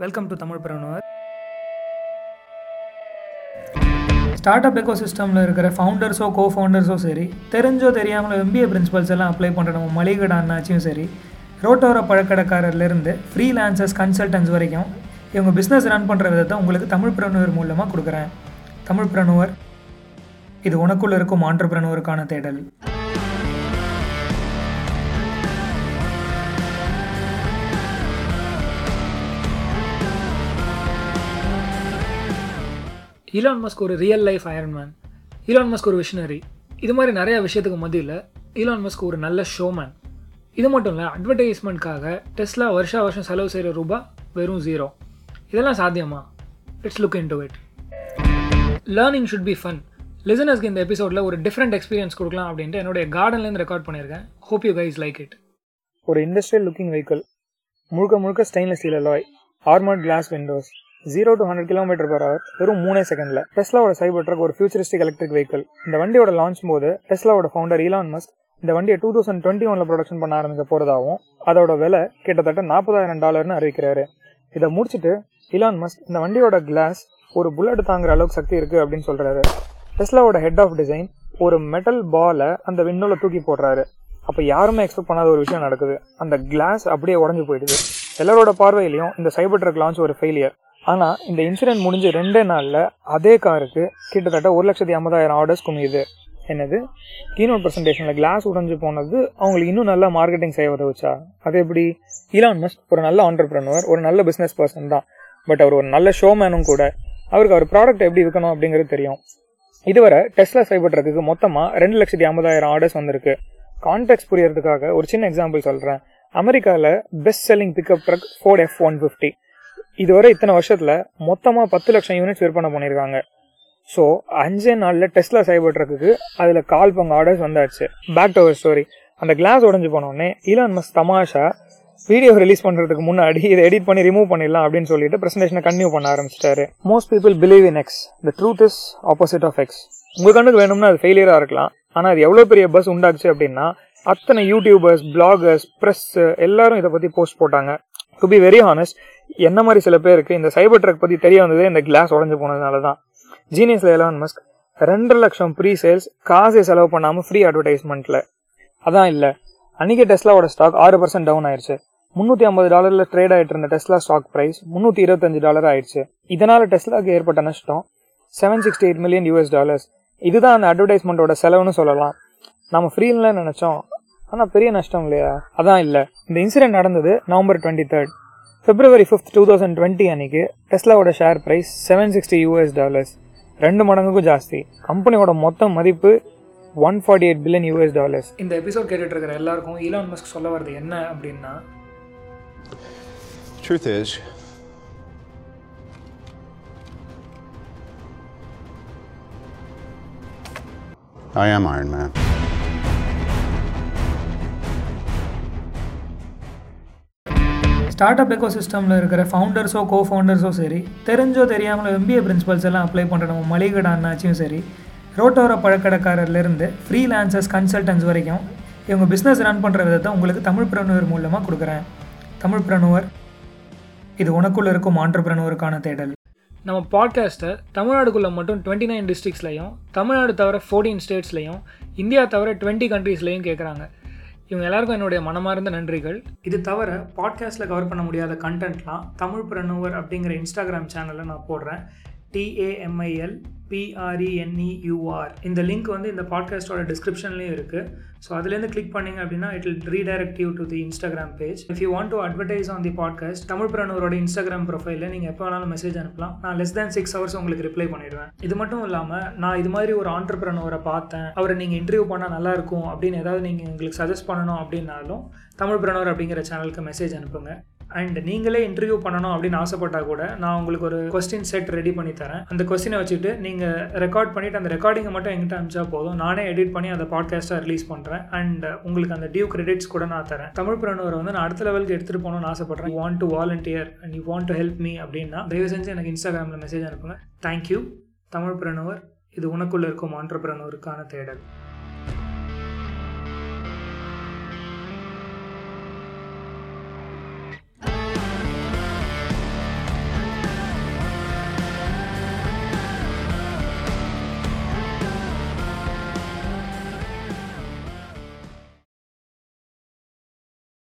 Welcome to Tamil பிரணுவர் start up எக்கோ சிஸ்டமில் இருக்கிற ஃபவுண்டர்ஸோ கோ ஃபவுண்டர்ஸோ சரி தெரிஞ்சோ தெரியாமல் எம்பிஏ பிரின்சிபல்ஸ் எல்லாம் அப்ளை பண்ணுற நம்ம மளிகடை அண்ணாச்சியும் சரி ரோட்டோர பழக்கடைக்காரர்லேருந்து ஃப்ரீலான்சர்ஸ் கன்சல்டன்ஸ் வரைக்கும் இவங்க பிஸ்னஸ் ரன் பண்ணுற விதத்தை உங்களுக்கு தமிழ் பிரணுவர் மூலமாக கொடுக்குறேன். தமிழ் பிரணுவர் இது உனக்குள்ளே இருக்கும் ஆண்டர்பிரனுவருக்கான தேடல். ஈலான் மஸ்க் ஒரு real life Iron Man Elon Musk ஒரு விஷனரி இது மாதிரி நிறைய விஷயத்துக்கு மத்தியில் ஈலான் மஸ்க் ஒரு நல்ல ஷோமேன் இது மட்டும் இல்லை அட்வர்டைஸ்மெண்ட்காக டெஸ்லா வருஷா வருஷம் செலவு செய்கிற ரூபா வெறும் ஜீரோ இதெல்லாம் சாத்தியமா? It's look into it learning should be fun லிசனர்ஸ்க்கு இந்த எபிசோடில் ஒரு டிஃப்ரெண்ட் எக்ஸ்பீரியன்ஸ் கொடுக்கலாம் அப்படின்ட்டு என்னுடைய கார்டன்லேருந்து ரெக்கார்ட் பண்ணியிருக்கேன். Hope you guys like it ஒரு இண்டஸ்ட்ரியல் லுக்கிங் வெஹிக்கிள் முழுக்க முழுக்க stainless steel alloy armoured glass windows zero to hundred kilometre per hour வெறும் மூணே செகண்ட்ல டெஸ்லாவோட சைபர் ட்ரக் ஒரு ஃபியூச்சரிஸ்டிக் எலக்ட்ரிக் வெஹிக்கிள் இந்த வண்டியோட லான்ச் போது டெஸ்லாவோட ஃபவுண்டர் ஈலான் மஸ்க் இந்த வண்டியை டூ தௌசண்ட் டுவெண்ட்டி ஒன்ல ப்ரொடக்ஷன் பண்ண ஆரம்பிக்க போறதாகவும் அதோட விலை கிட்டத்தட்ட நாற்பதாயிரம் டாலர்னு அறிவிக்கிறாரு. இதை முடிச்சுட்டு இலான் மஸ்க் இந்த வண்டியோட கிளாஸ் ஒரு புல்லட் தாங்குற அளவுக்கு சக்தி இருக்கு அப்படின்னு சொல்றாரு. டெஸ்லாவோட ஹெட் ஆஃப் டிசைன் ஒரு மெட்டல் பாலை அந்த விண்டோல தூக்கி போடுறாரு. அப்போ யாருமே எக்ஸ்பெக்ட் பண்ணாத ஒரு விஷயம் நடக்குது. அந்த கிளாஸ் அப்படியே உடஞ்சி போயிடுது. எல்லாரோட பார்வையிலையும் இந்த சைபர் ட்ரக் லான்ச் ஒரு ஃபெயிலியர் ஆனால் இந்த இன்சிடென்ட் முடிஞ்சு ரெண்டே நாளில் அதே காருக்கு கிட்டத்தட்ட ஒரு லட்சத்தி ஐம்பதாயிரம் ஆர்டர்ஸ் குமியுது. என்னது? கீனோட் ப்ரெசன்டேஷனில் கிளாஸ் உடைஞ்சு போனது அவங்களுக்கு இன்னும் நல்லா மார்க்கெட்டிங் செய்ய உதவுச்சா? அது எப்படி? ஈலான் மஸ்க் ஒரு நல்ல ஆண்டர்பிரனர் ஒரு நல்ல பிஸ்னஸ் பர்சன் தான். பட் அவர் ஒரு நல்ல ஷோமேனும் கூட. அவருக்கு அவர் ப்ராடக்ட் எப்படி இருக்கணும் அப்படிங்கிறது தெரியும். இதுவரை டெஸ்லா சைபர் ட்ரக்குக்கு மொத்தமாக ரெண்டு லட்சத்தி ஐம்பதாயிரம் ஆர்டர்ஸ் வந்திருக்கு. கான்டெக்ட் புரியறதுக்காக ஒரு சின்ன எக்ஸாம்பிள் சொல்கிறேன் அமெரிக்காவில் best selling pickup truck Ford F one fifty இதுவரை இத்தனை வருஷத்தில் மொத்தமாக பத்து லட்சம் யூனிட்ஸ் விற்பனை பண்ணியிருக்காங்க. ஸோ அஞ்சே நாளில் டெஸ்லா சைபர் ட்ரக்குக்கு அதில் கால் பங்கு ஆர்டர்ஸ் வந்தாச்சு. பேக் டு ஸ்டோரி அந்த கிளாஸ் உடஞ்சி போனோடனே ஈலான் மஸ் தமாஷா வீடியோ ரிலீஸ் பண்ணுறதுக்கு முன்னாடி இதை எடிட் பண்ணி ரிமூவ் பண்ணிடலாம் அப்படின்னு சொல்லிட்டு ப்ரெசன்டேஷனை கன்டினியூ பண்ண ஆரம்பிச்சிட்டாரு. Most people believe in X the truth is opposite of X உங்கள் கண்ணுக்கு வேணும்னா அது ஃபெயிலியராக இருக்கலாம். ஆனால் அது எவ்வளோ பெரிய பஸ் உண்டாச்சு அப்படின்னா அத்தனை யூடியூபர்ஸ் பிளாகர்ஸ் ப்ரெஸ் எல்லாரும் இதை பற்றி போஸ்ட் போட்டாங்க. டு பி வெரி ஹானஸ்ட் என்ன மாதிரி சில பேருக்கு இந்த சைபர் ட்ரக் பற்றி தெரிய வந்ததே இந்த கிளாஸ் உடஞ்சு போனதுனால தான் ஜீனியஸில் எலான் மஸ்க் ரெண்டு லட்சம் ப்ரீ சேல்ஸ் காசே செலவு பண்ணாமல் ஃப்ரீ அட்வர்டைஸ்மெண்ட்டில் அதான் இல்லை. அன்றைக்கி டெஸ்லாவோட ஸ்டாக் ஆறு பர்சன்ட் டவுன் ஆயிடுச்சு முந்நூற்றி ஐம்பது டாலரில் ட்ரேட் ஆகிட்டு இருந்த டெஸ்லா ஸ்டாக் ப்ரைஸ் முந்நூற்றி இருபத்தஞ்சு டாலர் ஆயிடுச்சு இதனால் டெஸ்லாக்கு ஏற்பட்ட நஷ்டம் seven sixty eight million US dollars இதுதான் அந்த அட்வர்டைஸ்மெண்ட்டோட செலவுன்னு சொல்லலாம். நம்ம ஃப்ரீன்னு நினச்சோம். ஆனால் பெரிய நஷ்டம் இல்லையா? அதான் இல்லை. இந்த இன்சிடென்ட் நடந்தது November twenty third February fifth two thousand twenty அன்னைக்கு டெஸ்லாவோட share price seven sixty US dollars ரெண்டு மடங்குக்கும் ஜாஸ்தி. கம்பெனியோட மொத்த மதிப்பு one forty eight billion US dollars இந்த எபிசோட் கேட்டுட்டு இருக்கிற எல்லாருக்கும் ஈலான் மஸ்க் சொல்ல வர்றது என்ன அப்படின்னா Truth is, I am Iron Man. Startup echo சிஸ்டமில் இருக்கிற ஃபவுண்டர்ஸோ கோ ஃபவுண்டர்ஸோ சரி தெரிஞ்சோ தெரியாமல் எம்பிஏ பிரின்சிபல்ஸ் எல்லாம் அப்ளை பண்ணுற நம்ம மளிகடை அண்ணாச்சியும் சரி ரோட்டோர பழக்கடைக்காரர்லேருந்து ஃப்ரீலான்சர்ஸ் கன்சல்டன்ஸ் வரைக்கும் இவங்க பிஸ்னஸ் ரன் பண்ணுற விதத்தை உங்களுக்கு தமிழ் பிரணுவர் மூலமாக கொடுக்குறேன். தமிழ் பிரணுவர் இது உனக்குள்ள இருக்கும் ஆண்டர்பிரனுவருக்கான தேடல். நம்ம பாட்காஸ்ட்டை தமிழ்நாடுக்குள்ளே மட்டும் டுவெண்ட்டி நைன் டிஸ்ட்ரிக்ஸ்லையும் தமிழ்நாடு தவிர ஃபோர்டீன் ஸ்டேட்ஸ்லையும் இந்தியா தவிர டுவெண்ட்டி கண்ட்ரீஸ்லையும் கேட்குறாங்க இவங்க எல்லாருக்கும் என்னுடைய மனமார்ந்த நன்றிகள். இது தவிர பாட்காஸ்ட்டில் கவர் பண்ண முடியாத கண்டென்ட்லாம் தமிழ் பிரனுவர் அப்படிங்கிற இன்ஸ்டாகிராம் சேனலில் நான் போடுறேன். டிஏஎம்ஐஎல் பிஆர்இஎன்இயூஆர் இந்த லிங்க் வந்து இந்த பாட்காஸ்ட்டோட டிஸ்கிரிப்ஷன்லேயும் இருக்குது ஸோ அதுலேருந்து கிளிக் பண்ணிங்க அப்படின்னா it will redirect you to the Instagram page if you want to advertise on the podcast Tamil பிரணவரோட Instagram ப்ரொஃபைலில் நீங்கள் எப்போ வேணாலும் மெசேஜ் அனுப்பலாம். நான் லெஸ் தேன் சிக்ஸ் ஹவர்ஸ் உங்களுக்கு ரிப்ளை பண்ணிடுவேன். இது மட்டும் இல்லாமல் நான் இது மாதிரி ஒரு ஆண்டர்பிரனவரை பார்த்தேன். அவரை நீங்கள் இன்டர்வியூ பண்ணால் நல்லாயிருக்கும் அப்படின்னு ஏதாவது நீங்கள் எங்களுக்கு சஜஸ்ட் பண்ணணும் அப்படின்னாலும் தமிழ் பிரணவர் அப்படிங்கிற சேனலுக்கு மெசேஜ் அனுப்புங்க. அண்ட் நீங்களே இன்டர்வியூ பண்ணணும் அப்படின்னு ஆசைப்பட்டா கூட நான் உங்களுக்கு ஒரு கொஸ்டின் செட் ரெடி பண்ணி தரேன். அந்த கொஸ்டினை வச்சுட்டு நீங்கள் ரெக்கார்ட் பண்ணிவிட்டு அந்த ரெக்கார்டிங்கை மட்டும் எங்கிட்ட அனுப்பிச்சா போதும். நானே எடிட் பண்ணி அந்த பாட்காஸ்ட்டாக ரிலீஸ் பண்ணுறேன் அண்ட் உங்களுக்கு அந்த டியூ கிரெடிட்ஸ் கூட நான் தரேன். தமிழ் பிரணுவரை வந்து நான் அடுத்த லெவலுக்கு எடுத்துகிட்டு போகணும்னு ஆசைப்பட்றேன். You want to volunteer and you want to help me அப்படின்னா தயவு செஞ்சு எனக்கு இன்ஸ்டாகிராமில் மெசேஜ் அனுப்புங்க. தேங்க்யூ தமிழ் பிரணவர் இது உனக்குள்ளே இருக்கும் ஆண்டர்பிரனவருக்கான தேடல்.